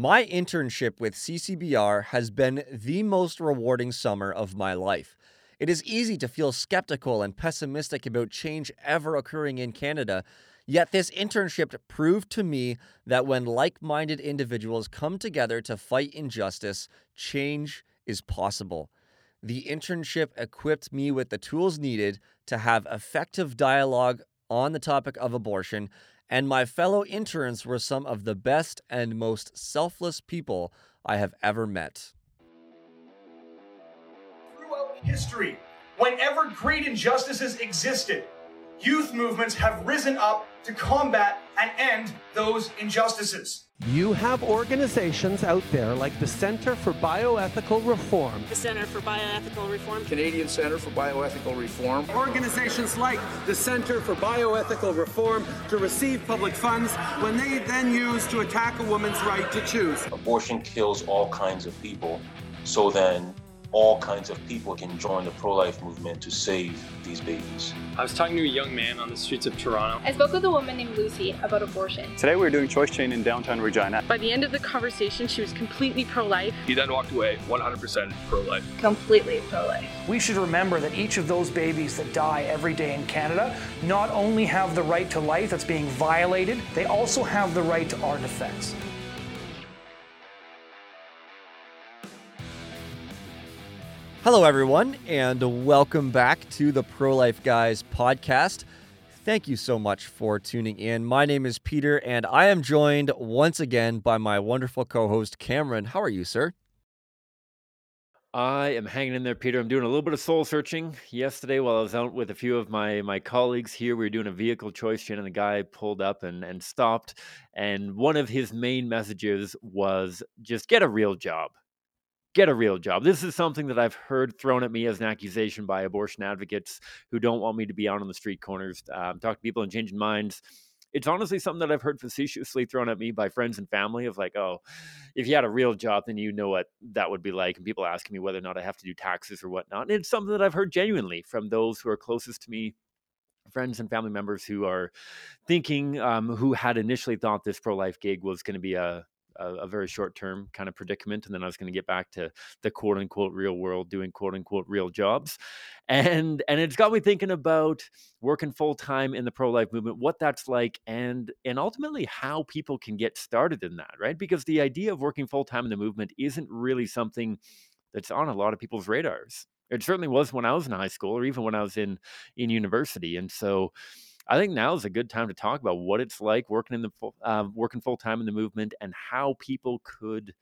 My internship with CCBR has been the most rewarding summer of my life. It is easy to feel skeptical and pessimistic about change ever occurring in Canada, yet this internship proved to me that when like minded individuals come together to fight injustice, change is possible. The internship equipped me with the tools needed to have effective dialogue on the topic of abortion and my fellow interns were some of the best and most selfless people I have ever met. Throughout history, whenever great injustices existed, youth movements have risen up to combat and end those injustices. You have organizations out there like the Center for Bioethical Reform, the Center for Bioethical Reform, Canadian Center for Bioethical Reform, organizations like the Center for Bioethical Reform to receive public funds when they then use to attack a woman's right to choose. Abortion kills all kinds of people, so then all kinds of people can join the pro-life movement to save these babies. I was talking to a young man on the streets of Toronto. I spoke with a woman named Lucy about abortion. Today we were doing choice chain in downtown Regina. By the end of the conversation, she was completely pro-life. He then walked away 100% pro-life. Completely pro-life. We should remember that each of those babies that die every day in Canada not only have the right to life that's being violated, they also have the right to our defense. Hello, everyone, and welcome back to the Pro Life Guys podcast. Thank you so much for tuning in. My name is Pieter, and I am joined once again by my wonderful co host, Cameron. How are you, sir? I am hanging in there, Pieter. I'm doing a little bit of soul searching. Yesterday, while I was out with a few of my my colleagues here, we were doing a vehicle choice chain, and the guy pulled up and and stopped. And one of his main messages was just get a real job get a real job. This is something that I've heard thrown at me as an accusation by abortion advocates who don't want me to be out on the street corners, um, talk to people and changing minds. It's honestly something that I've heard facetiously thrown at me by friends and family of like, oh, if you had a real job, then you know what that would be like. And people asking me whether or not I have to do taxes or whatnot. And it's something that I've heard genuinely from those who are closest to me friends and family members who are thinking um, who had initially thought this pro-life gig was going to be a a, a very short term kind of predicament. And then I was going to get back to the quote unquote real world, doing quote unquote real jobs. And and it's got me thinking about working full time in the pro life movement, what that's like, and and ultimately how people can get started in that, right? Because the idea of working full time in the movement isn't really something that's on a lot of people's radars. It certainly was when I was in high school, or even when I was in in university. And so, I think now is a good time to talk about what it's like working in the full, uh, working full time in the movement and how people could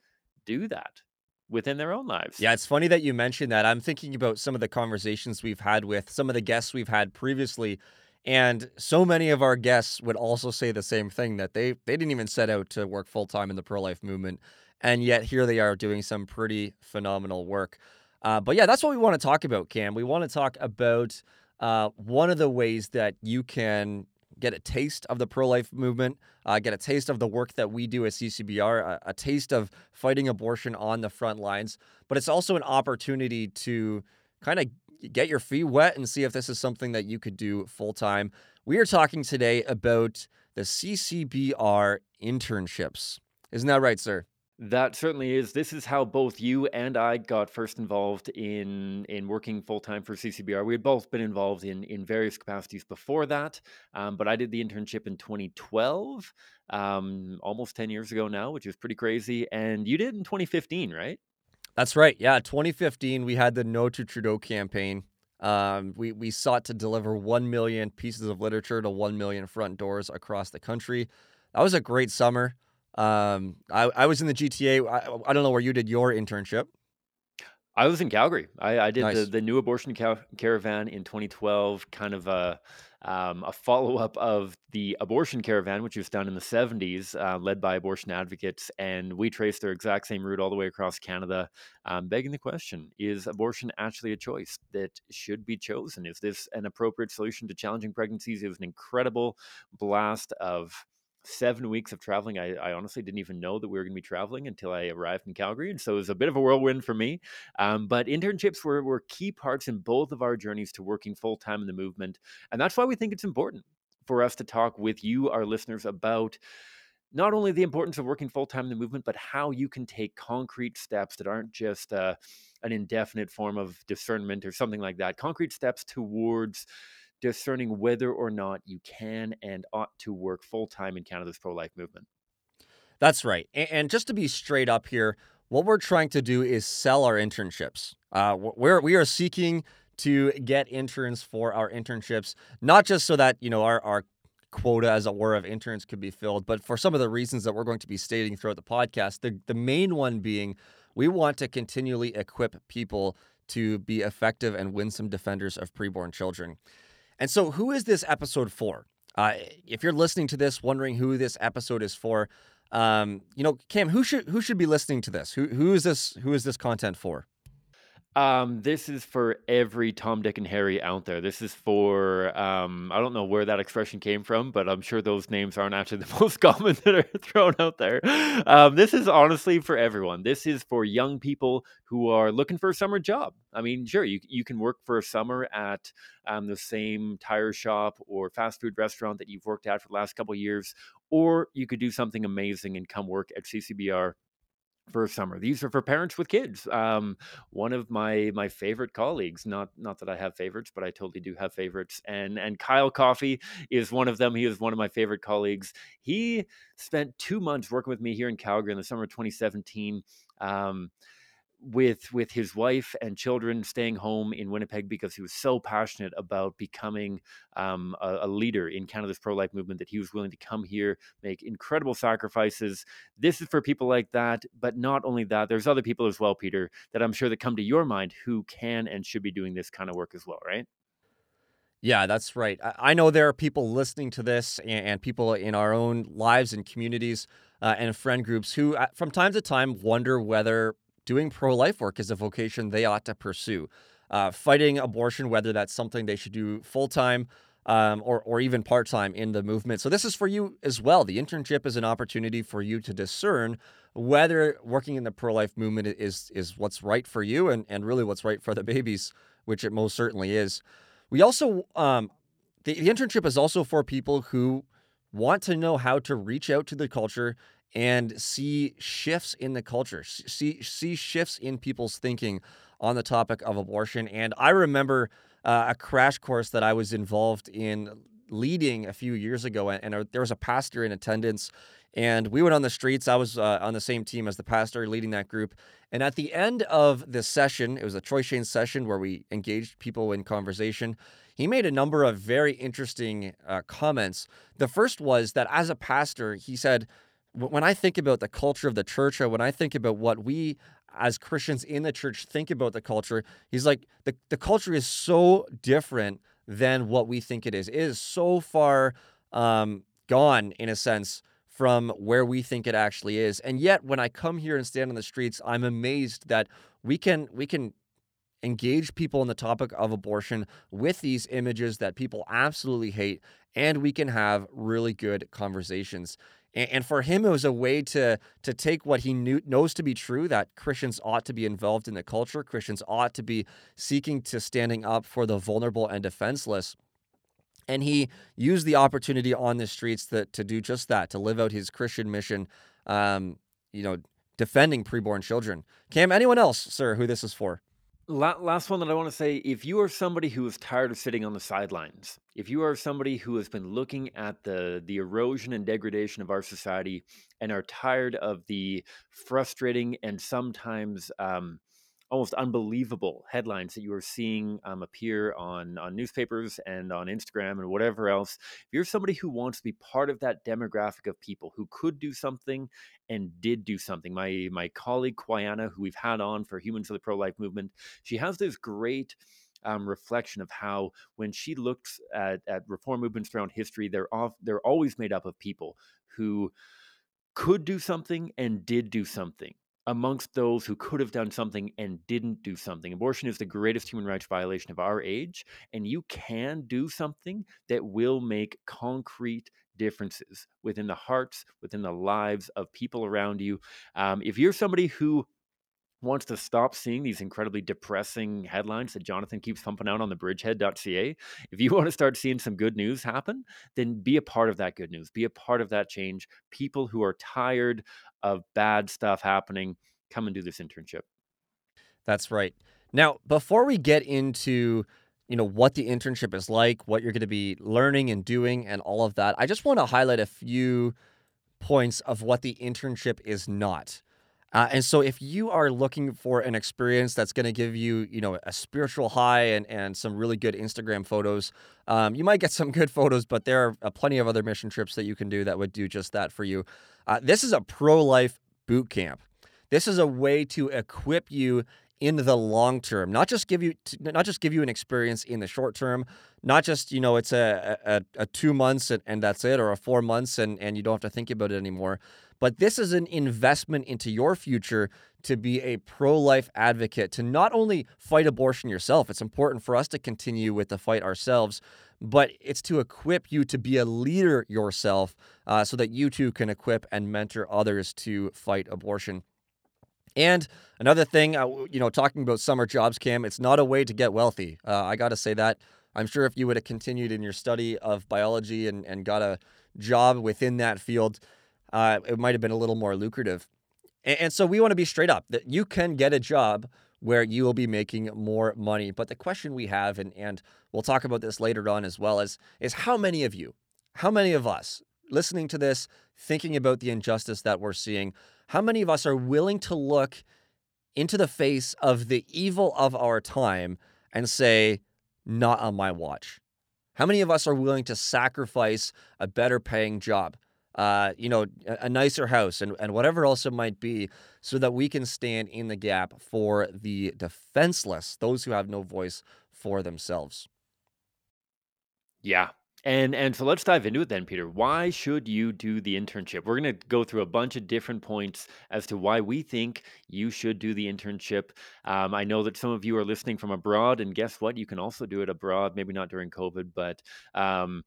do that within their own lives. Yeah, it's funny that you mentioned that. I'm thinking about some of the conversations we've had with some of the guests we've had previously. And so many of our guests would also say the same thing that they they didn't even set out to work full time in the pro life movement, and yet here they are doing some pretty phenomenal work. Uh, but yeah, that's what we want to talk about, Cam. We want to talk about uh, one of the ways that you can get a taste of the pro life movement, uh, get a taste of the work that we do at CCBR, a, a, taste of fighting abortion on the front lines. But it's also an opportunity to kind of get your feet wet and see if this is something that you could do full time. We are talking today about the CCBR internships. Isn't that right, sir? That certainly is. This is how both you and I got first involved in in working full time for CCBR. We had both been involved in in various capacities before that, um, but I did the internship in 2012, um, almost 10 years ago now, which is pretty crazy. And you did in 2015, right? That's right. Yeah, 2015, we had the No to Trudeau campaign. Um, we we sought to deliver one million pieces of literature to one million front doors across the country. That was a great summer. Um, I, I was in the GTA. I, I don't know where you did your internship. I was in Calgary. I, I did nice. the, the new abortion ca- caravan in 2012, kind of a, um, a follow up of the abortion caravan, which was done in the 70s, uh, led by abortion advocates. And we traced their exact same route all the way across Canada, um, begging the question is abortion actually a choice that should be chosen? Is this an appropriate solution to challenging pregnancies? It was an incredible blast of seven weeks of traveling. I, I, honestly didn't even know that we were going to be traveling until I arrived in Calgary. And so it was a bit of a whirlwind for me. Um, but internships were, were key parts in both of our journeys to working full time in the movement. And that's why we think it's important for us to talk with you, our listeners, about not only the importance of working full time in the movement, but how you can take concrete steps that aren't just uh, an indefinite form of discernment or something like that. Concrete steps towards discerning whether or not you can and ought to work full time in Canada's pro life movement. That's right. And just to be straight up here, what we're trying to do is sell our internships. Uh, we're we are seeking to get interns for our internships, not just so that you know our our quota, as it were, of interns could be filled, but for some of the reasons that we're going to be stating throughout the podcast. The the main one being we want to continually equip people to be effective and winsome defenders of preborn children. And so, who is this episode for? Uh, if you're listening to this, wondering who this episode is for, um, you know, Cam, who should who should be listening to this? Who who is this who is this content for? Um, this is for every Tom, Dick, and Harry out there. This is for um, I don't know where that expression came from, but I'm sure those names aren't actually the most common that are thrown out there. Um, this is honestly for everyone. This is for young people who are looking for a summer job. I mean, sure, you you can work for a summer at um, the same tire shop or fast food restaurant that you've worked at for the last couple years, or you could do something amazing and come work at CCBR for summer. These are for parents with kids. Um, one of my my favorite colleagues, not not that I have favorites, but I totally do have favorites. And and Kyle Coffee is one of them. He is one of my favorite colleagues. He spent two months working with me here in Calgary in the summer of 2017. Um, with with his wife and children staying home in Winnipeg because he was so passionate about becoming um, a, a, leader in Canada's pro life movement that he was willing to come here, make incredible sacrifices. This is for people like that, but not only that, there's other people as well, Pieter, that I'm sure that come to your mind who can and should be doing this kind of work as well, right? Yeah, that's right. I know there are people listening to this and people in our own lives and communities uh, and friend groups who, uh, from time to time, wonder whether doing pro life work is a vocation they ought to pursue. Uh, fighting abortion, whether that's something they should do full time um, or, or even part time in the movement. So, this is for you as well. The internship is an opportunity for you to discern whether working in the pro life movement is, is what's right for you and, and really what's right for the babies, which it most certainly is. We also, um, the, the internship is also for people who want to know how to reach out to the culture and see shifts in the culture, see see shifts in people's thinking on the topic of abortion. And I remember uh, a crash course that I was involved in leading a few years ago, and, and there was a pastor in attendance. And we went on the streets. I was uh, on the same team as the pastor leading that group. And at the end of the session, it was a Choice Chain session where we engaged people in conversation. He made a number of very interesting uh, comments. The first was that as a pastor, he said, when I think about the culture of the church, or when I think about what we as Christians in the church think about the culture, he's like, the, the culture is so different than what we think it is. It is so far um, gone, in a sense, from where we think it actually is. And yet, when I come here and stand on the streets, I'm amazed that we can we can engage people on the topic of abortion with these images that people absolutely hate, and we can have really good conversations. And, for him, it was a way to to take what he knew, knows to be true that Christians ought to be involved in the culture, Christians ought to be seeking to standing up for the vulnerable and defenseless. And he used the opportunity on the streets to, to do just that, to live out his Christian mission, um, you know, defending preborn children. Cam, anyone else, sir, who this is for? Last one that I want to say if you are somebody who is tired of sitting on the sidelines, if you are somebody who has been looking at the the erosion and degradation of our society and are tired of the frustrating and sometimes um, almost unbelievable headlines that you are seeing um, appear on on newspapers and on Instagram and whatever else. If you're somebody who wants to be part of that demographic of people who could do something and did do something, my my colleague Quiana, who we've had on for Humans of the Pro Life Movement, she has this great. Um, reflection of how when she looks at, at reform movements throughout history, they're off, they're always made up of people who could do something and did do something amongst those who could have done something and didn't do something. Abortion is the greatest human rights violation of our age, and you can do something that will make concrete differences within the hearts, within the lives of people around you. Um, if you're somebody who wants to stop seeing these incredibly depressing headlines that Jonathan keeps pumping out on the bridgehead.ca, if you want to start seeing some good news happen, then be a part of that good news. Be a part of that change. People who are tired of bad stuff happening, come and do this internship. That's right. Now, before we get into you know what the internship is like, what you're going to be learning and doing and all of that, I just want to highlight a few points of what the internship is not. Uh, and so, if you are looking for an experience that's going to give you, you know, a spiritual high and, and some really good Instagram photos, um, you might get some good photos, but there are uh, plenty of other mission trips that you can do that would do just that for you. Uh, this is a pro life boot camp. This is a way to equip you in the long term, not just give you not just give you an experience in the short term, not just you know it's a a, a two months and, and that's it, or a four months and and you don't have to think about it anymore but this is an investment into your future to be a pro life advocate, to not only fight abortion yourself, it's important for us to continue with the fight ourselves, but it's to equip you to be a leader yourself uh, so that you too can equip and mentor others to fight abortion. And another thing, uh, you know, talking about summer jobs, Cam, it's not a way to get wealthy. Uh, I got to say that. I'm sure if you would have continued in your study of biology and, and got a job within that field, uh, it might have been a little more lucrative. And, and so we want to be straight up that you can get a job where you will be making more money. But the question we have, and, and we'll talk about this later on as well, is, is how many of you, how many of us listening to this, thinking about the injustice that we're seeing, how many of us are willing to look into the face of the evil of our time and say, not on my watch? How many of us are willing to sacrifice a better paying job? Uh, you know, a, nicer house and, and whatever else it might be, so that we can stand in the gap for the defenseless, those who have no voice for themselves. Yeah. And and so let's dive into it then, Pieter. Why should you do the internship? We're going to go through a bunch of different points as to why we think you should do the internship. Um, I know that some of you are listening from abroad, and guess what? You can also do it abroad. Maybe not during COVID, but um,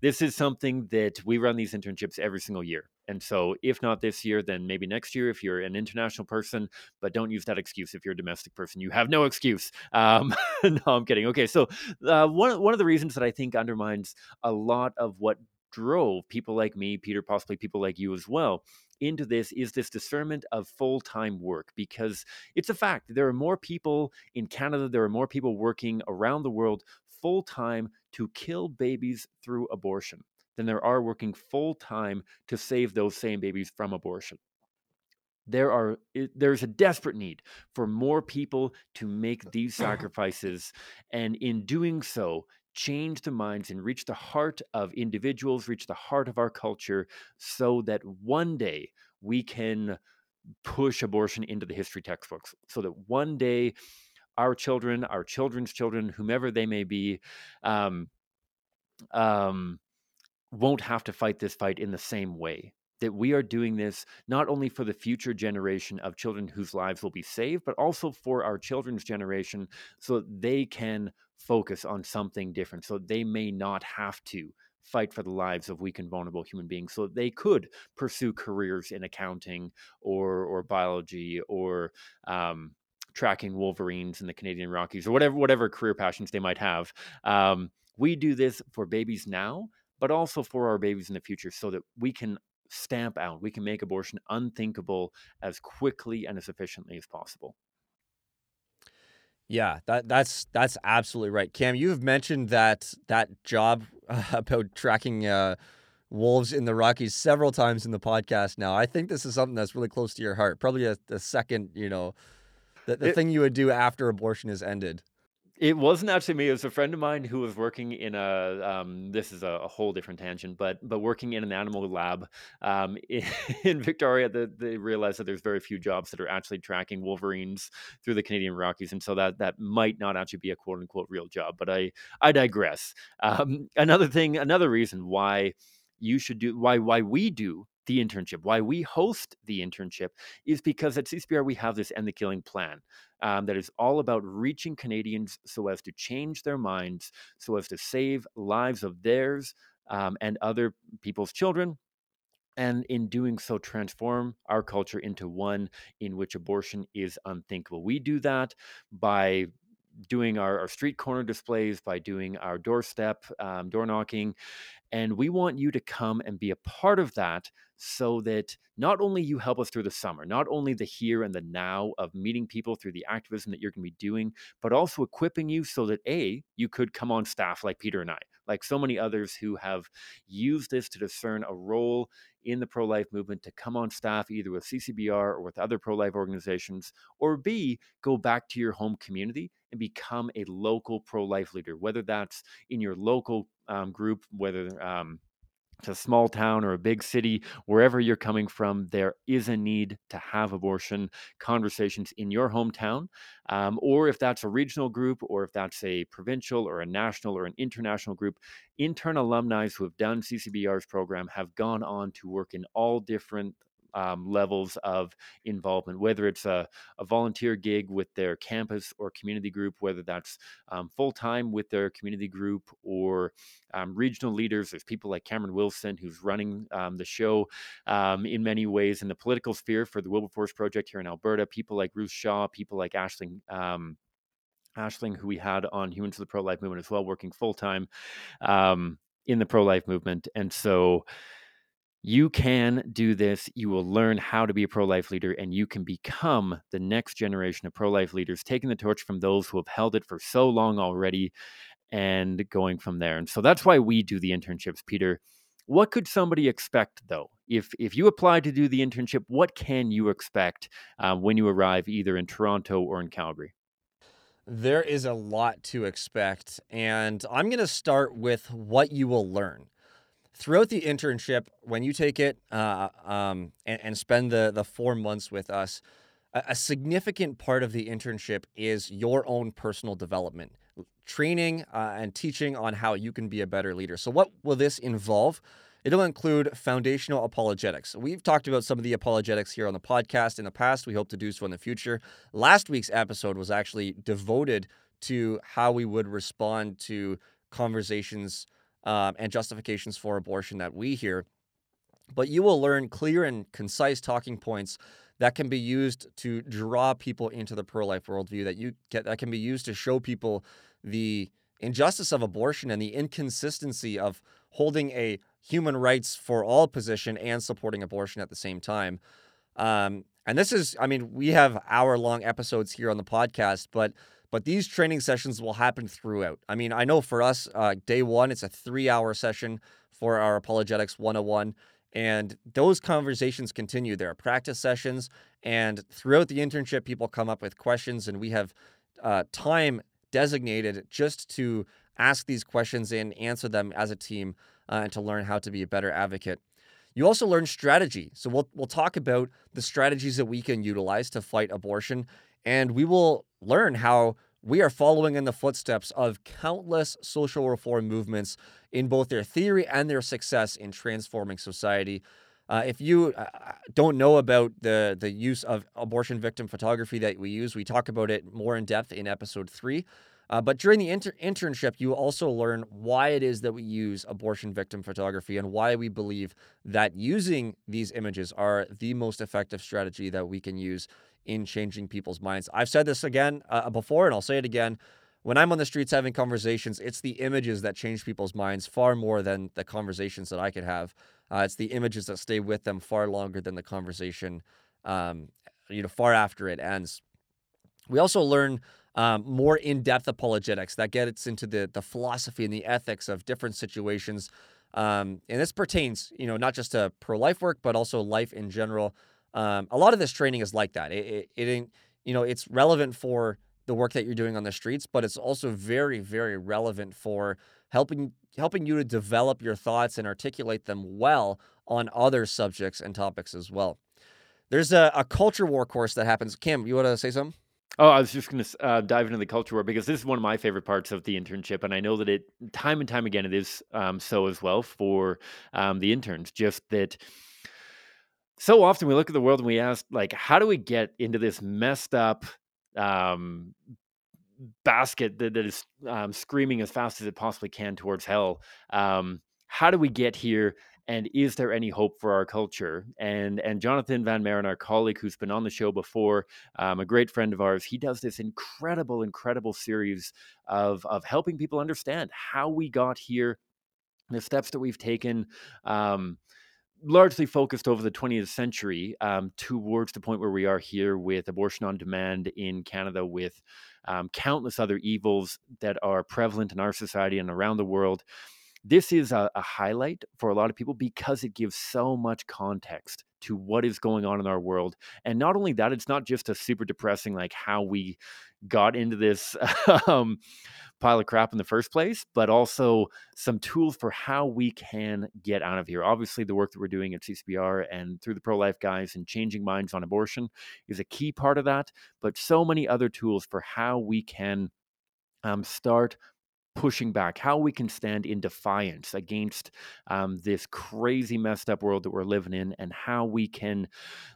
this is something that we run these internships every single year. And so, if not this year, then maybe next year if you're an international person, but don't use that excuse if you're a domestic person. You have no excuse. Um, no, I'm kidding. Okay, so uh, one, one of the reasons that I think undermines a lot of what drove people like me, Pieter, possibly people like you as well, into this is this discernment of full time work because it's a fact. There are more people in Canada, there are more people working around the world full time to kill babies through abortion than there are working full time to save those same babies from abortion. There are eh, there's a desperate need for more people to make these sacrifices and in doing so change the minds and reach the heart of individuals, reach the heart of our culture so that one day we can push abortion into the history textbooks so that one day our children, our children's children, whomever they may be, um, um, won't have to fight this fight in the same way. That we are doing this not only for the future generation of children whose lives will be saved, but also for our children's generation so that they can focus on something different. So they may not have to fight for the lives of weak and vulnerable human beings so they could pursue careers in accounting or or biology or um, tracking Wolverines in the Canadian Rockies or whatever whatever career passions they might have. Um, we do this for babies now, but also for our babies in the future, so that we can stamp out, we can make abortion unthinkable as quickly and as efficiently as possible. Yeah, that that's that's absolutely right. Cam, you've mentioned that that job uh, about tracking uh, wolves in the Rockies several times in the podcast now. I think this is something that's really close to your heart. Probably a, the second, you know, the, the it, thing you would do after abortion is ended. It wasn't actually me. It was a friend of mine who was working in a. Um, this is a, a, whole different tangent, but but working in an animal lab um, in, in, Victoria, the, they realized that there's very few jobs that are actually tracking wolverines through the Canadian Rockies, and so that that might not actually be a quote unquote real job. But I I digress. Um, another thing, another reason why you should do why why we do the internship. Why we host the internship is because at CCBR we have this End the Killing plan um, that is all about reaching Canadians so as to change their minds, so as to save lives of theirs um, and other people's children and in doing so transform our culture into one in which abortion is unthinkable we do that by doing our, our street corner displays by doing our doorstep um, door knocking and we want you to come and be a part of that so that not only you help us through the summer, not only the here and the now of meeting people through the activism that you're going to be doing, but also equipping you so that A, you could come on staff like Pieter and I, like so many others who have used this to discern a role in the pro life movement to come on staff either with CCBR or with other pro life organizations, or B, go back to your home community and become a local pro life leader, whether that's in your local um, group, whether um, it's a small town or a big city, wherever you're coming from, there is a need to have abortion conversations in your hometown. Um, or if that's a regional group, or if that's a provincial or a national or an international group, intern alumni who have done CCBR's program have gone on to work in all different um, levels of involvement, whether it's a, a, volunteer gig with their campus or community group, whether that's um, full time with their community group or um, regional leaders. There's people like Cameron Wilson, who's running um, the show um, in many ways in the political sphere for the Wilberforce Project here in Alberta, people like Ruth Shaw, people like Ashling. Um, Ashling, who we had on Humans of the Pro Life Movement as well, working full time in the pro life movement. And so, you can do this. You will learn how to be a pro life leader, and you can become the next generation of pro life leaders, taking the torch from those who have held it for so long already and going from there. And so that's why we do the internships, Pieter. What could somebody expect though? If if you apply to do the internship, what can you expect uh, when you arrive either in Toronto or in Calgary? There is a lot to expect, and I'm going to start with what you will learn throughout the internship, when you take it uh, um, and, and, spend the, the four months with us, a, a, significant part of the internship is your own personal development, training uh, and teaching on how you can be a better leader. So, what will this involve? It'll include foundational apologetics. We've talked about some of the apologetics here on the podcast in the past. We hope to do so in the future. Last week's episode was actually devoted to how we would respond to conversations um, and justifications for abortion that we hear. But you will learn clear and concise talking points that can be used to draw people into the pro-life worldview that you get that can be used to show people the injustice of abortion and the inconsistency of holding a human rights for all position and supporting abortion at the same time. Um, and this is, I mean, we have hour long episodes here on the podcast, but but these training sessions will happen throughout. I mean, I know for us, uh, day one, it's a three hour session for our Apologetics 101. And those conversations continue. There are practice sessions. And throughout the internship, people come up with questions, and we have uh, time designated just to ask these questions and answer them as a team uh, and to learn how to be a better advocate. You also learn strategy. So we'll we'll talk about the strategies that we can utilize to fight abortion and we will learn how we are following in the footsteps of countless social reform movements in both their theory and their success in transforming society. Uh, if you uh, don't know about the the use of abortion victim photography that we use, we talk about it more in depth in episode three. Uh, but during the inter- internship, you also learn why it is that we use abortion victim photography and why we believe that using these images are the most effective strategy that we can use in changing people's minds. I've said this again uh, before, and I'll say it again. When I'm on the streets having conversations, it's the images that change people's minds far more than the conversations that I could have. Uh, it's the images that stay with them far longer than the conversation, um, you know, far after it ends. We also learn um, more in-depth apologetics that gets into the the philosophy and the ethics of different situations. Um, and this pertains, you know, not just to pro-life work, but also life in general. Um, a lot of this training is like that. It, it, it, you know, it's relevant for the work that you're doing on the streets, but it's also very, very relevant for helping helping you to develop your thoughts and articulate them well on other subjects and topics as well. There's a, a culture war course that happens. Kim, you want to say something? Oh, I was just going to uh, dive into the culture war because this is one of my favorite parts of the internship, and I know that it time and time again it is um, so as well for um, the interns. Just that so often we look at the world and we ask like how do we get into this messed up um, basket that, that is um, screaming as fast as it possibly can towards hell um, how do we get here and is there any hope for our culture? And and Jonathan Van Maren, our colleague who's been on the show before, um, a great friend of ours, he does this incredible, incredible series of of helping people understand how we got here, the steps that we've taken. Um, largely focused over the 20th century um, towards the point where we are here with abortion on demand in Canada, with um, countless other evils that are prevalent in our society and around the world. This is a, a, highlight for a lot of people because it gives so much context to what is going on in our world. And not only that, it's not just a super depressing, like how we got into this um, pile of crap in the first place, but also some tools for how we can get out of here. Obviously, the work that we're doing at CCBR and through the pro life guys and changing minds on abortion is a key part of that, but so many other tools for how we can um, start pushing back, how we can stand in defiance against um, this crazy, messed up world that we're living in, and how we can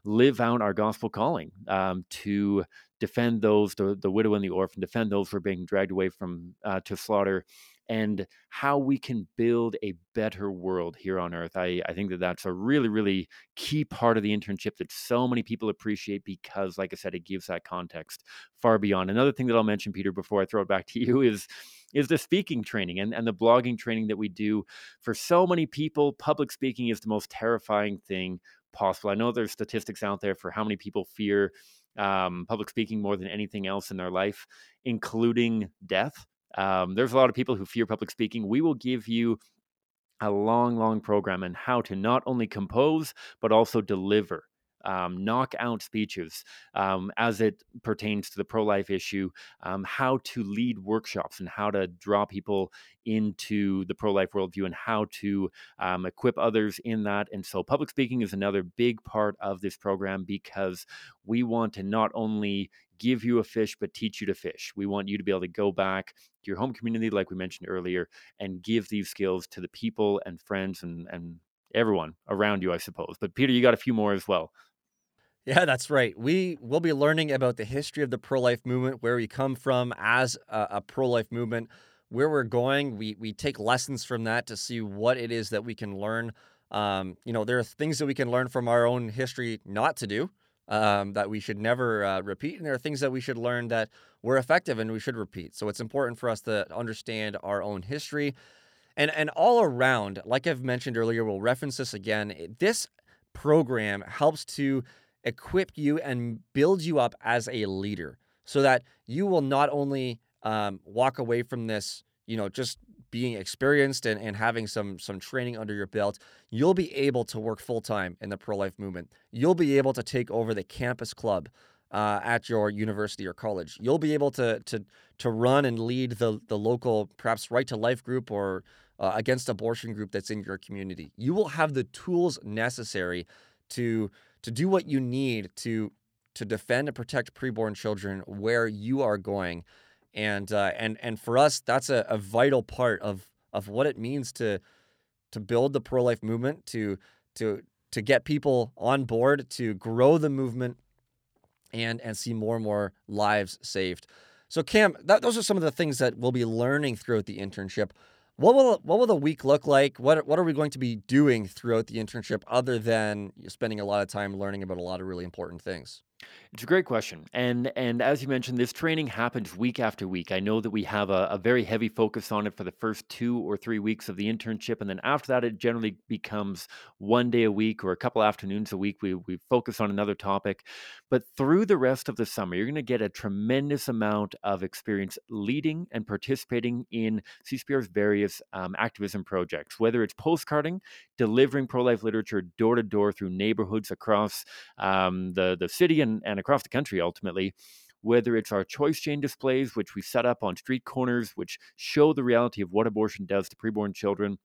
live out our gospel calling um, to defend those, the, the widow and the orphan, defend those who are being dragged away from uh, to slaughter, and how we can build a better world here on earth. I, I think that that's a really, really key part of the internship that so many people appreciate because, like I said, it gives that context far beyond. Another thing that I'll mention, Pieter, before I throw it back to you is is the speaking training and, and the blogging training that we do. For so many people, public speaking is the most terrifying thing possible. I know there's statistics out there for how many people fear um, public speaking more than anything else in their life, including death. Um, there's a lot of people who fear public speaking. We will give you a long, long program on how to not only compose, but also deliver um, knockout speeches um, as it pertains to the pro life issue, um, how to lead workshops and how to draw people into the pro life worldview and how to um, equip others in that. And so, public speaking is another big part of this program because we want to not only give you a fish, but teach you to fish. We want you to be able to go back to your home community, like we mentioned earlier, and give these skills to the people and friends and, and everyone around you, I suppose. But Pieter, you got a few more as well. Yeah, that's right. We will be learning about the history of the pro life movement, where we come from as a, a pro life movement, where we're going. We we take lessons from that to see what it is that we can learn. Um, you know, there are things that we can learn from our own history not to do um, that we should never uh, repeat, and there are things that we should learn that were effective and we should repeat. So it's important for us to understand our own history. And, and all around, like I've mentioned earlier, we'll reference this again. This program helps to equip you and build you up as a leader so that you will not only um, walk away from this, you know, just being experienced and, and having some some training under your belt, you'll be able to work full time in the pro life movement. You'll be able to take over the campus club uh, at your university or college. You'll be able to to to run and lead the the local perhaps right to life group or uh, against abortion group that's in your community. You will have the tools necessary to to do what you need to to defend and protect preborn children where you are going. And uh, and and for us that's a, a vital part of of what it means to to build the pro-life movement to to to get people on board to grow the movement and and see more and more lives saved. So cam that, those are some of the things that we'll be learning throughout the internship what will what will the week look like? What what are we going to be doing throughout the internship other than spending a lot of time learning about a lot of really important things? It's a great question. And and as you mentioned, this training happens week after week. I know that we have a, a, very heavy focus on it for the first two or three weeks of the internship. And then after that, it generally becomes one day a week or a couple afternoons a week. We, we focus on another topic. But through the rest of the summer, you're going to get a tremendous amount of experience leading and participating in CCBR's various um, activism projects, whether it's postcarding, delivering pro life literature door to door through neighborhoods across um, the, the city and and, across the country ultimately whether it's our choice chain displays, which we set up on street corners, which show the reality of what abortion does to preborn children,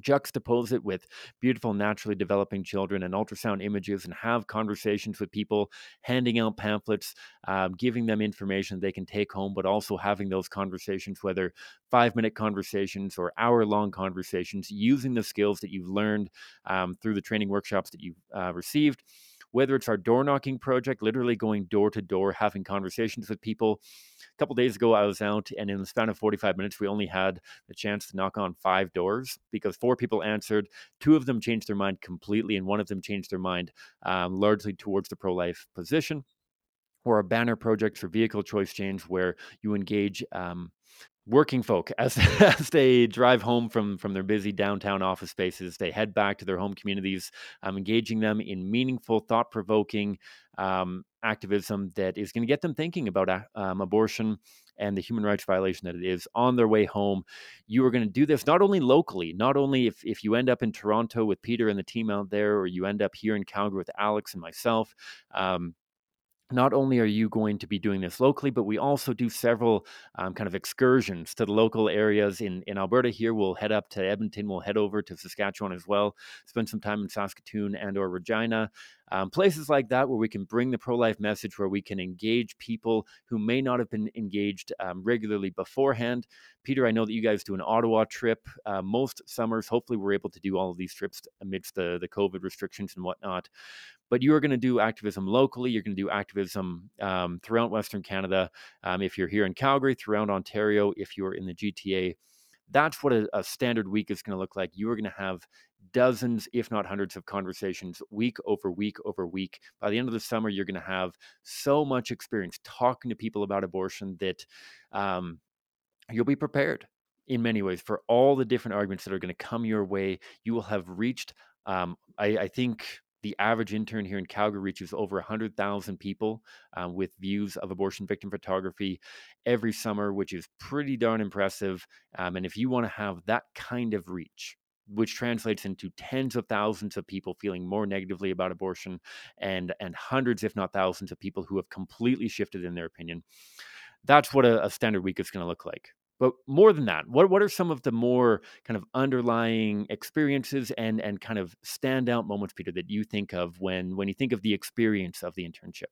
juxtapose it with beautiful naturally developing children and ultrasound images and have conversations with people handing out pamphlets um, giving them information they can take home but also having those conversations whether five minute conversations or hour long conversations using the skills that you've learned um, through the training workshops that you've uh, received whether it's our door knocking project, literally going door to door, having conversations with people. A couple days ago, I was out, and in the span of 45 minutes, we only had the chance to knock on five doors because four people answered. Two of them changed their mind completely, and one of them changed their mind um, largely towards the pro life position or a banner project for vehicle choice chain where you engage um, working folk as, as they drive home from from their busy downtown office spaces they head back to their home communities um, engaging them in meaningful thought-provoking um, activism that is going to get them thinking about um, abortion and the human rights violation that it is on their way home. You are going to do this not only locally not only if, if you end up in toronto with peter and the team out there or you end up here in calgary with alex and myself um, not only are you going to be doing this locally, but we also do several um, kind of excursions to the local areas in, in Alberta. Here, we'll head up to Edmonton. We'll head over to Saskatchewan as well. Spend some time in Saskatoon and or Regina. Um, places like that where we can bring the pro-life message, where we can engage people who may not have been engaged um, regularly beforehand. Pieter, I know that you guys do an Ottawa trip uh, most summers. Hopefully, we're able to do all of these trips amidst the the COVID restrictions and whatnot but you are going to do activism locally. You're going to do activism um, throughout Western Canada. Um, if you're here in Calgary, throughout Ontario, if you're in the GTA, that's what a, a standard week is going to look like. You are going to have dozens, if not hundreds, of conversations week over week over week. By the end of the summer, you're going to have so much experience talking to people about abortion that um, you'll be prepared in many ways for all the different arguments that are going to come your way. You will have reached, um, I, I think, the average intern here in Calgary reaches over 100,000 people um, with views of abortion victim photography every summer, which is pretty darn impressive. Um, and if you want to have that kind of reach, which translates into tens of thousands of people feeling more negatively about abortion and and hundreds if not thousands of people who have completely shifted in their opinion that's what a, a standard week is going to look like but more than that, what what are some of the more kind of underlying experiences and and kind of standout moments, Pieter, that you think of when when you think of the experience of the internship?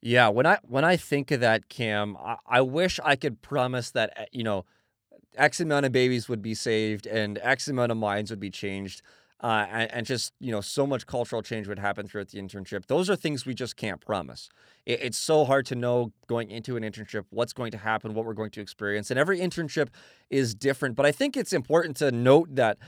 Yeah, when I when I think of that, Cam, I, I wish I could promise that eh, you know, X amount of babies would be saved and X amount of minds would be changed uh, and, and, just you know so much cultural change would happen throughout the internship. Those are things we just can't promise. It, it's so hard to know going into an internship what's going to happen what we're going to experience and every internship is different but i think it's important to note that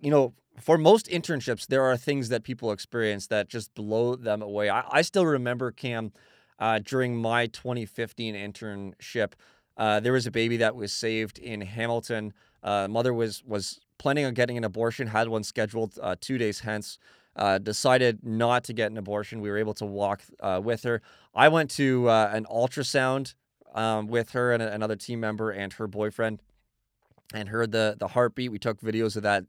you know for most internships there are things that people experience that just blow them away. I, I still remember cam uh, during my 2015 internship uh, there was a baby that was saved in hamilton. Uh, mother was was planning on getting an abortion, had one scheduled uh, two days hence. Uh, decided not to get an abortion. We were able to walk uh, with her. I went to uh, an ultrasound um, with her and another team member and her boyfriend, and heard the the heartbeat. We took videos of that,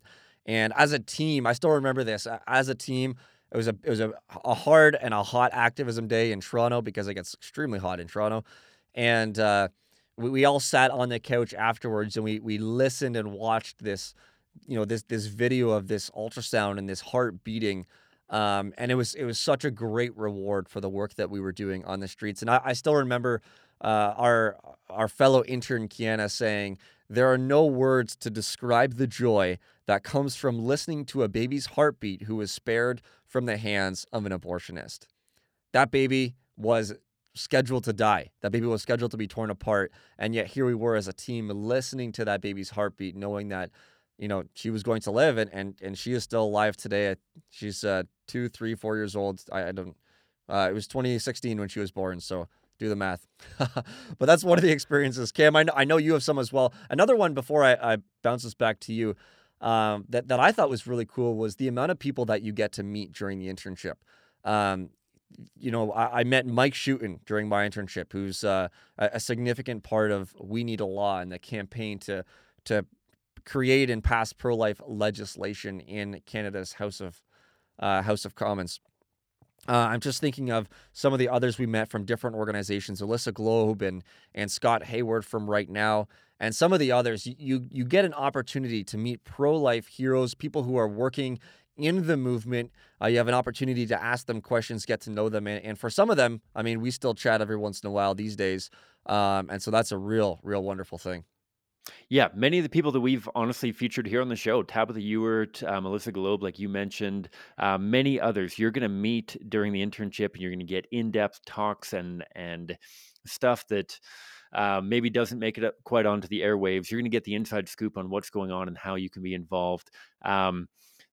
and as a team, I still remember this. As a team, it was a it was a, a hard and a hot activism day in Toronto because it gets extremely hot in Toronto, and uh, we, we all sat on the couch afterwards and we we listened and watched this you know this this video of this ultrasound and this heart beating um, and it was it was such a great reward for the work that we were doing on the streets and i, I still remember uh, our our fellow intern kiana saying there are no words to describe the joy that comes from listening to a baby's heartbeat who was spared from the hands of an abortionist that baby was scheduled to die. That baby was scheduled to be torn apart. And yet here we were as a team listening to that baby's heartbeat, knowing that, you know, she was going to live and and, and she is still alive today. She's uh, two, three, four years old. I, I don't uh, it was 2016 when she was born, so do the math. but that's one of the experiences. Cam, I know, I know you have some as well. Another one before I, I bounce this back to you um, that, that I thought was really cool was the amount of people that you get to meet during the internship. Um, you know, I, I, met Mike Schouten during my internship, who's uh, a, significant part of We Need a Law and the campaign to to create and pass pro life legislation in Canada's House of uh, House of Commons. Uh, I'm just thinking of some of the others we met from different organizations, Alissa Golob and and Scott Hayward from Right Now, and some of the others. You you get an opportunity to meet pro life heroes, people who are working in the movement. Uh, you have an opportunity to ask them questions, get to know them, and, and, for some of them, I mean, we still chat every once in a while these days, um, and so that's a real, real wonderful thing. Yeah, many of the people that we've honestly featured here on the show, Tabitha Ewert, uh, Melissa Golob, like you mentioned, uh, many others, you're going to meet during the internship, and you're going to get in-depth talks and and stuff that uh, maybe doesn't make it up quite onto the airwaves. You're going to get the inside scoop on what's going on and how you can be involved. Um,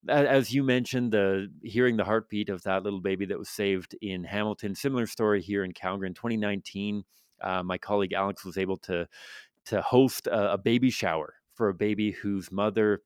as you mentioned, the hearing the heartbeat of that little baby that was saved in Hamilton. Similar story here in Calgary in 2019. Uh, my colleague Alex was able to to host a, a baby shower for a baby whose mother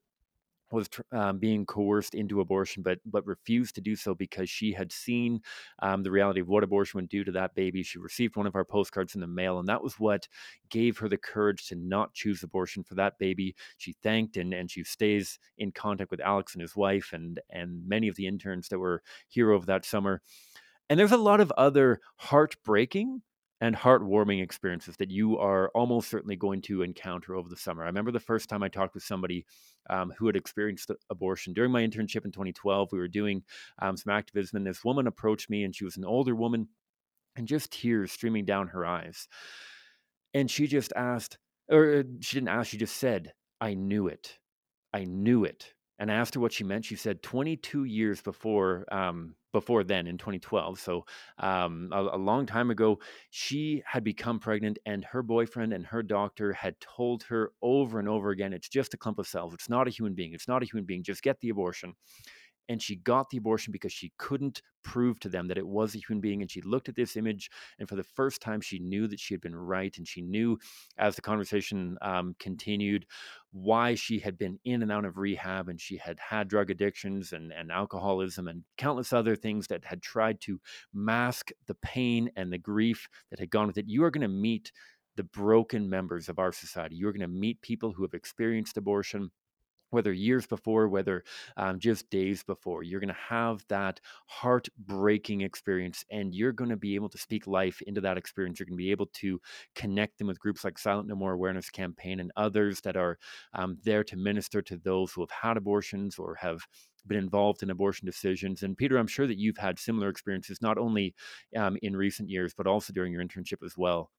was um, being coerced into abortion, but but refused to do so because she had seen um, the reality of what abortion would do to that baby. She received one of our postcards in the mail, and that was what gave her the courage to not choose abortion for that baby. She thanked and and she stays in contact with Alex and his wife and and many of the interns that were here over that summer. And there's a lot of other heartbreaking and heartwarming experiences that you are almost certainly going to encounter over the summer. I remember the first time I talked with somebody um, who had experienced abortion during my internship in 2012. We were doing um, some activism, and this woman approached me, and she was an older woman, and just tears streaming down her eyes. And she just asked, or uh, she didn't ask, she just said, I knew it. I knew it and I asked her what she meant. She said 22 years before um, before then in 2012, so um, a, a, long time ago, she had become pregnant, and her boyfriend and her doctor had told her over and over again, "It's just a clump of cells. It's not a human being. It's not a human being. Just get the abortion." And she got the abortion because she couldn't prove to them that it was a human being and she looked at this image and for the first time she knew that she had been right and she knew as the conversation um, continued why she had been in and out of rehab and she had had drug addictions and, and alcoholism and countless other things that had tried to mask the pain and the grief that had gone with it. You are going to meet the broken members of our society. You're going to meet people who have experienced abortion whether years before, whether um, just days before, you're going to have that heartbreaking experience and you're going to be able to speak life into that experience. You're going to be able to connect them with groups like Silent No More Awareness Campaign and others that are um, there to minister to those who have had abortions or have been involved in abortion decisions. And Pieter, I'm sure that you've had similar experiences, not only um, in recent years, but also during your internship as well.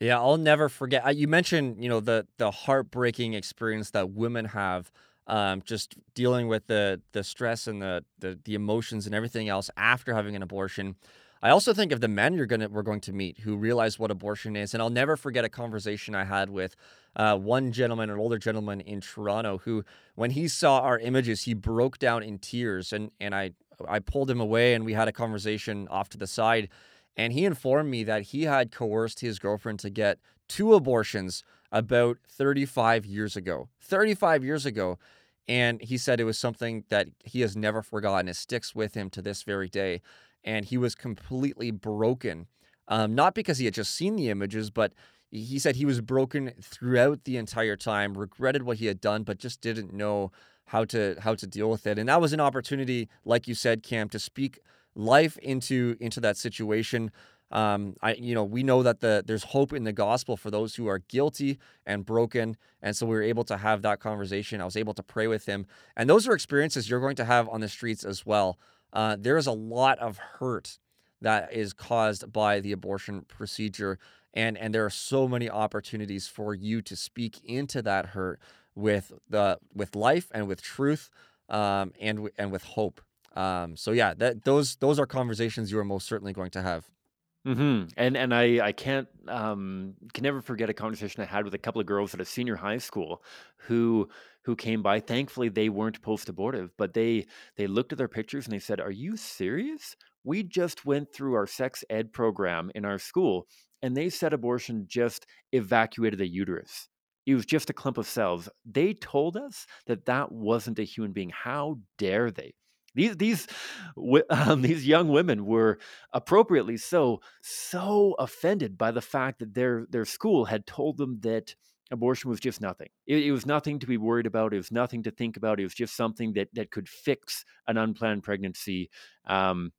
Yeah, I'll never forget. You mentioned, you know, the the heartbreaking experience that women have um, just dealing with the the stress and the, the the emotions and everything else after having an abortion. I also think of the men you're gonna we're going to meet who realize what abortion is, and I'll never forget a conversation I had with uh, one gentleman, an older gentleman in Toronto, who when he saw our images, he broke down in tears, and and I I pulled him away, and we had a conversation off to the side, and he informed me that he had coerced his girlfriend to get two abortions about 35 years ago. 35 years ago. And he said it was something that he has never forgotten. It sticks with him to this very day. And he was completely broken, um, not because he had just seen the images, but he said he was broken throughout the entire time, regretted what he had done, but just didn't know how to how to deal with it. And that was an opportunity, like you said, Cam, to speak life into into that situation. Um, I, you know, we know that the there's hope in the gospel for those who are guilty and broken, and so we were able to have that conversation. I was able to pray with him, and those are experiences you're going to have on the streets as well. Uh, there is a lot of hurt that is caused by the abortion procedure, and and there are so many opportunities for you to speak into that hurt with the with life and with truth, um, and and with hope. Um, so yeah, that those those are conversations you are most certainly going to have. Hmm And and I I can't um can never forget a conversation I had with a couple of girls at a senior high school who who came by. Thankfully, they weren't post abortive, but they they looked at their pictures and they said, "Are you serious? We just went through our sex ed program in our school, and they said abortion just evacuated the uterus." It was just a clump of cells. They told us that that wasn't a human being. How dare they? These these um, these young women were appropriately so so offended by the fact that their their school had told them that abortion was just nothing. It, it, was nothing to be worried about. It was nothing to think about. It was just something that that could fix an unplanned pregnancy. Um,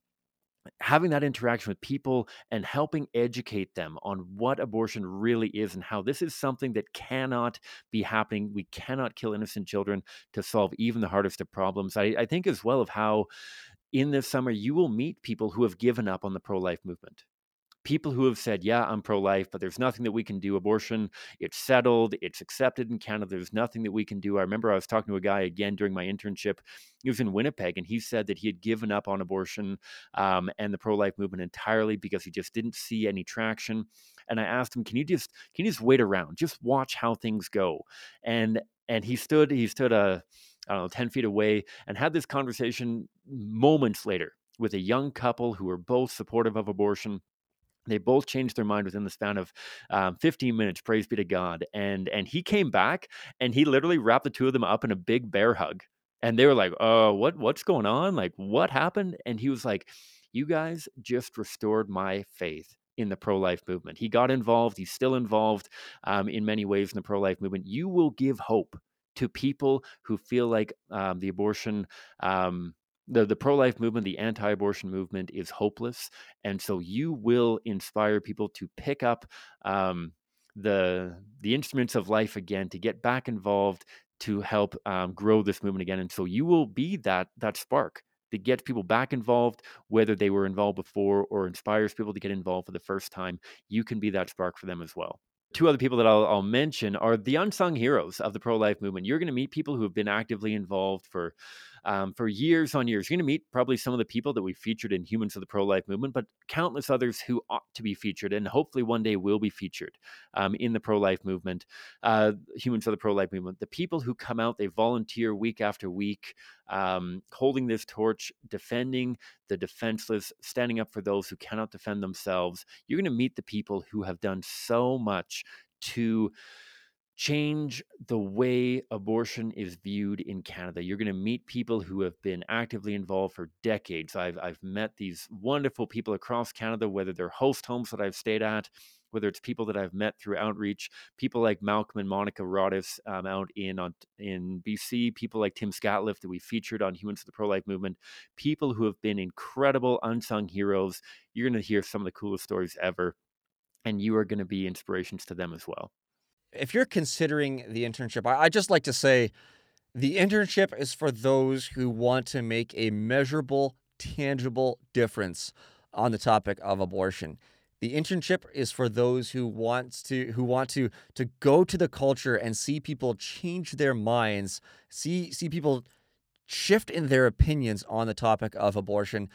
having that interaction with people and helping educate them on what abortion really is and how this is something that cannot be happening. We cannot kill innocent children to solve even the hardest of problems. I, I think as well of how in this summer you will meet people who have given up on the pro life movement people who have said, Yeah, I'm pro life, but there's nothing that we can do. Abortion, it's settled, it's accepted in Canada. There's nothing that we can do. I remember I was talking to a guy again during my internship. He was in Winnipeg and he said that he had given up on abortion um, and the pro life movement entirely because he just didn't see any traction. And I asked him, Can you just can you just wait around? Just watch how things go. And and he stood, he stood a uh, I don't know, 10 feet away and had this conversation moments later with a young couple who were both supportive of abortion they both changed their mind within the span of um, 15 minutes praise be to god and and he came back and he literally wrapped the two of them up in a big bear hug and they were like oh what what's going on? Like what happened? And he was like you guys just restored my faith in the pro-life movement. He got involved he's still involved um, in many ways in the pro-life movement. You will give hope to people who feel like um, the abortion um, the, the pro-life movement the anti-abortion movement is hopeless and so you will inspire people to pick up um, the the instruments of life again to get back involved to help um, grow this movement again and so you will be that that spark that gets people back involved whether they were involved before or inspires people to get involved for the first time you can be that spark for them as well two other people that I'll, I'll, mention are the unsung heroes of the pro life movement. You're going to meet people who have been actively involved for um, for years on years. You're going to meet probably some of the people that we featured in Humans of the Pro Life Movement, but countless others who ought to be featured and hopefully one day will be featured um, in the pro life movement, uh, Humans of the Pro Life Movement. The people who come out, they volunteer week after week, um, holding this torch, defending the defenseless, standing up for those who cannot defend themselves. You're going to meet the people who have done so much to change the way abortion is viewed in Canada. You're going to meet people who have been actively involved for decades. I've, I've met these wonderful people across Canada, whether they're host homes that I've stayed at, whether it's people that I've met through outreach, people like Malcolm and Monica Rodis um, out in on, in BC, people like Tim Scatliff that we featured on Humans of the Pro Life Movement, people who have been incredible unsung heroes. You're going to hear some of the coolest stories ever, and you are going to be inspirations to them as well if you're considering the internship, I, I just like to say the internship is for those who want to make a measurable, tangible difference on the topic of abortion. The internship is for those who wants to who want to to go to the culture and see people change their minds, see see people shift in their opinions on the topic of abortion.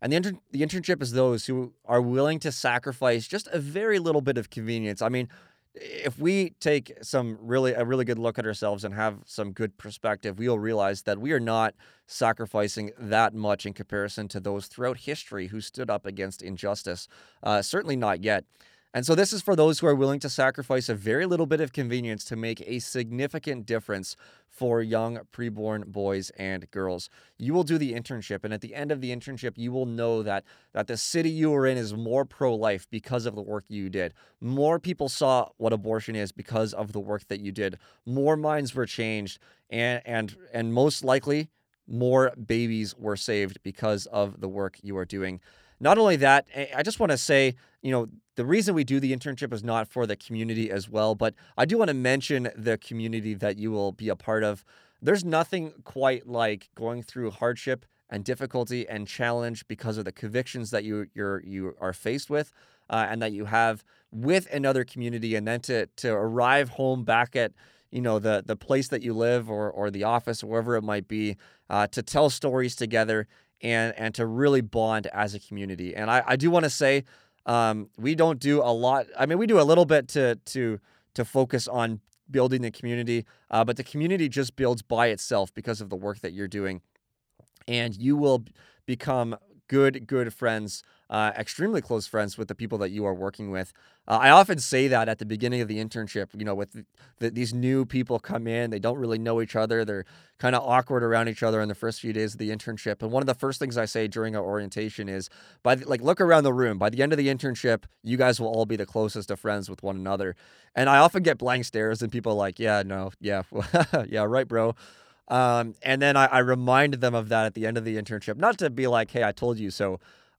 And the, inter- the internship is those who are willing to sacrifice just a very little bit of convenience. I mean, if we take some really a really good look at ourselves and have some good perspective, we'll realize that we are not sacrificing that much in comparison to those throughout history who stood up against injustice. Uh, certainly not yet. And so this is for those who are willing to sacrifice a very little bit of convenience to make a significant difference for young preborn boys and girls. You will do the internship and at the end of the internship you will know that that the city you are in is more pro-life because of the work you did. More people saw what abortion is because of the work that you did. More minds were changed and and and most likely more babies were saved because of the work you are doing. Not only that, I just want to say, you know, the reason we do the internship is not for the community as well, but I do want to mention the community that you will be a part of. There's nothing quite like going through hardship and difficulty and challenge because of the convictions that you you're you are faced with uh, and that you have with another community and then to to arrive home back at you know the the place that you live or or the office or wherever it might be uh, to tell stories together and and to really bond as a community. And I, I do want to say um, we don't do a lot. I mean, we do a little bit to to to focus on building the community, uh, but the community just builds by itself because of the work that you're doing, and you will become good good friends uh, extremely close friends with the people that you are working with. Uh, I often say that at the beginning of the internship, you know, with the, the, these new people come in, they don't really know each other. They're kind of awkward around each other in the first few days of the internship. And one of the first things I say during our orientation is, by the, like, look around the room. By the end of the internship, you guys will all be the closest of friends with one another. And I often get blank stares and people like, yeah, no, yeah, yeah, right, bro. Um, and then I, I remind them of that at the end of the internship, not to be like, hey, I told you so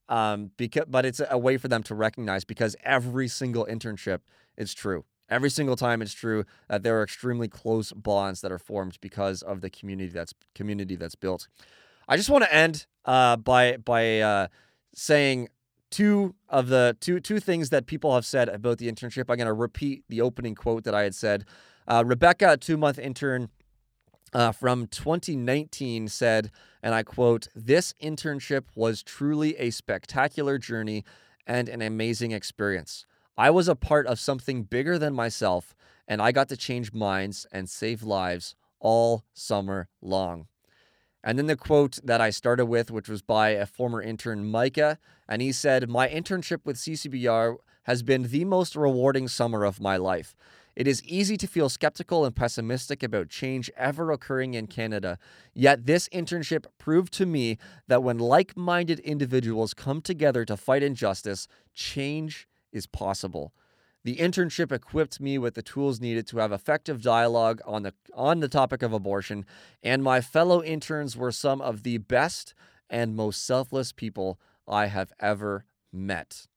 um, because but it's a way for them to recognize because every single internship is true. Every single time it's true that there are extremely close bonds that are formed because of the community that's community that's built. I just want to end uh, by by uh, saying two of the two two things that people have said about the internship. I'm going to repeat the opening quote that I had said. Uh, Rebecca, a two month intern uh, from 2019, said, and I quote, This internship was truly a spectacular journey and an amazing experience. I was a part of something bigger than myself, and I got to change minds and save lives all summer long. And then the quote that I started with, which was by a former intern, Micah, and he said, My internship with CCBR has been the most rewarding summer of my life. It is easy to feel skeptical and pessimistic about change ever occurring in Canada. Yet, this internship proved to me that when like minded individuals come together to fight injustice, change is possible. The internship equipped me with the tools needed to have effective dialogue on the on the topic of abortion, and my fellow interns were some of the best and most selfless people I have ever met.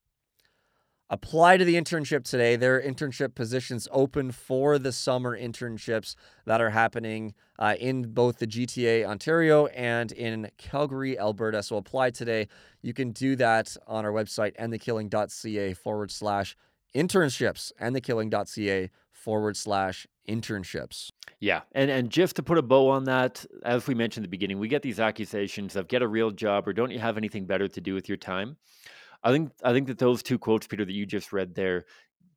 Apply to the internship today. There are internship positions open for the summer internships that are happening uh, in both the GTA Ontario and in Calgary, Alberta. So apply today. You can do that on our website, endthekilling.ca forward slash internships, endthekilling.ca forward slash internships. Yeah, and and just to put a bow on that, as we mentioned at the beginning, we get these accusations of get a real job or don't you have anything better to do with your time? I think I think that those two quotes, Pieter, that you just read there,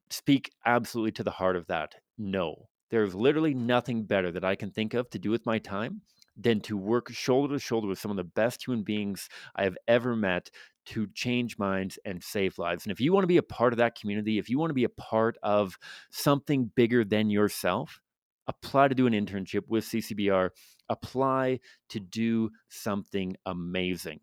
speak absolutely to the heart of that. No, there's literally nothing better that I can think of to do with my time than to work shoulder to shoulder with some of the best human beings I have ever met to change minds and save lives. And if you want to be a part of that community, if you want to be a part of something bigger than yourself, apply to do an internship with CCBR, apply to do something amazing.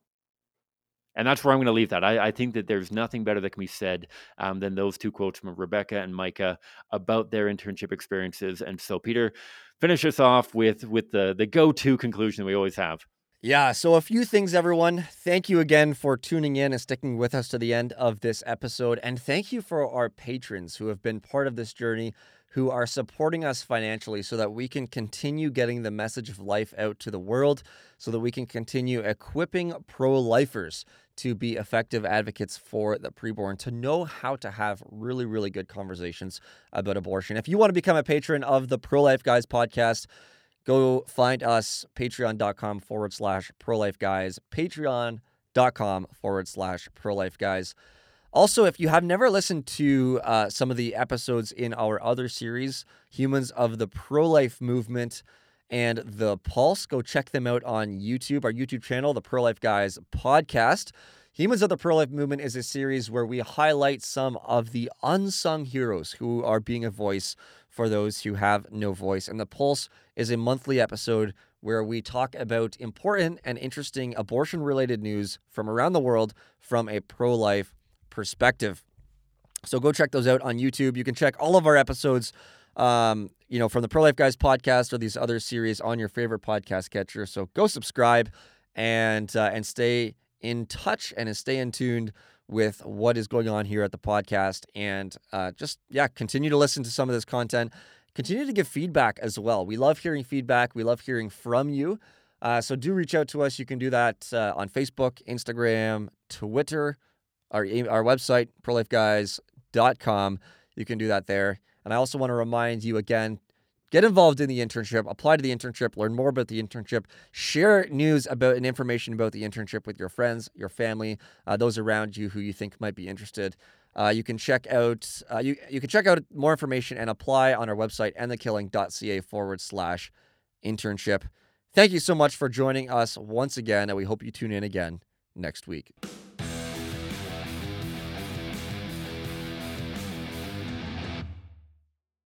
And that's where I'm going to leave that. I, I, think that there's nothing better that can be said um, than those two quotes from Rebecca and Micah about their internship experiences. And so, Pieter, finish us off with with the the go to conclusion we always have. Yeah, so a few things, everyone. Thank you again for tuning in and sticking with us to the end of this episode. And thank you for our patrons who have been part of this journey who are supporting us financially so that we can continue getting the message of life out to the world, so that we can continue equipping pro lifers to be effective advocates for the preborn, to know how to have really, really good conversations about abortion. If you want to become a patron of the Pro Life Guys podcast, go find us patreon.com forward slash pro life guys, patreon.com forward slash pro life guys. Also, if you have never listened to uh, some of the episodes in our other series, Humans of the Pro Life Movement and The Pulse, go check them out on YouTube, our YouTube channel, the Pro Life Guys podcast. Humans of the Pro Life Movement is a series where we highlight some of the unsung heroes who are being a voice for those who have no voice. And The Pulse is a monthly episode where we talk about important and interesting abortion related news from around the world from a pro life perspective. So go check those out on YouTube. You can check all of our episodes, um, you know, from the Pro Life Guys podcast or these other series on your favorite podcast catcher. So go subscribe and uh, and stay in touch and stay in tuned with what is going on here at the podcast. And uh, just yeah, continue to listen to some of this content. Continue to give feedback as well. We love hearing feedback. We love hearing from you. Uh, so do reach out to us. You can do that uh, on Facebook, Instagram, Twitter our our website prolifeguys.com. You can do that there. And I also want to remind you again get involved in the internship, apply to the internship, learn more about the internship, share news about and information about the internship with your friends, your family, uh, those around you who you think might be interested. Uh, you can check out uh, you you can check out more information and apply on our website and endthekilling.ca forward slash internship. Thank you so much for joining us once again, and we hope you tune in again next week.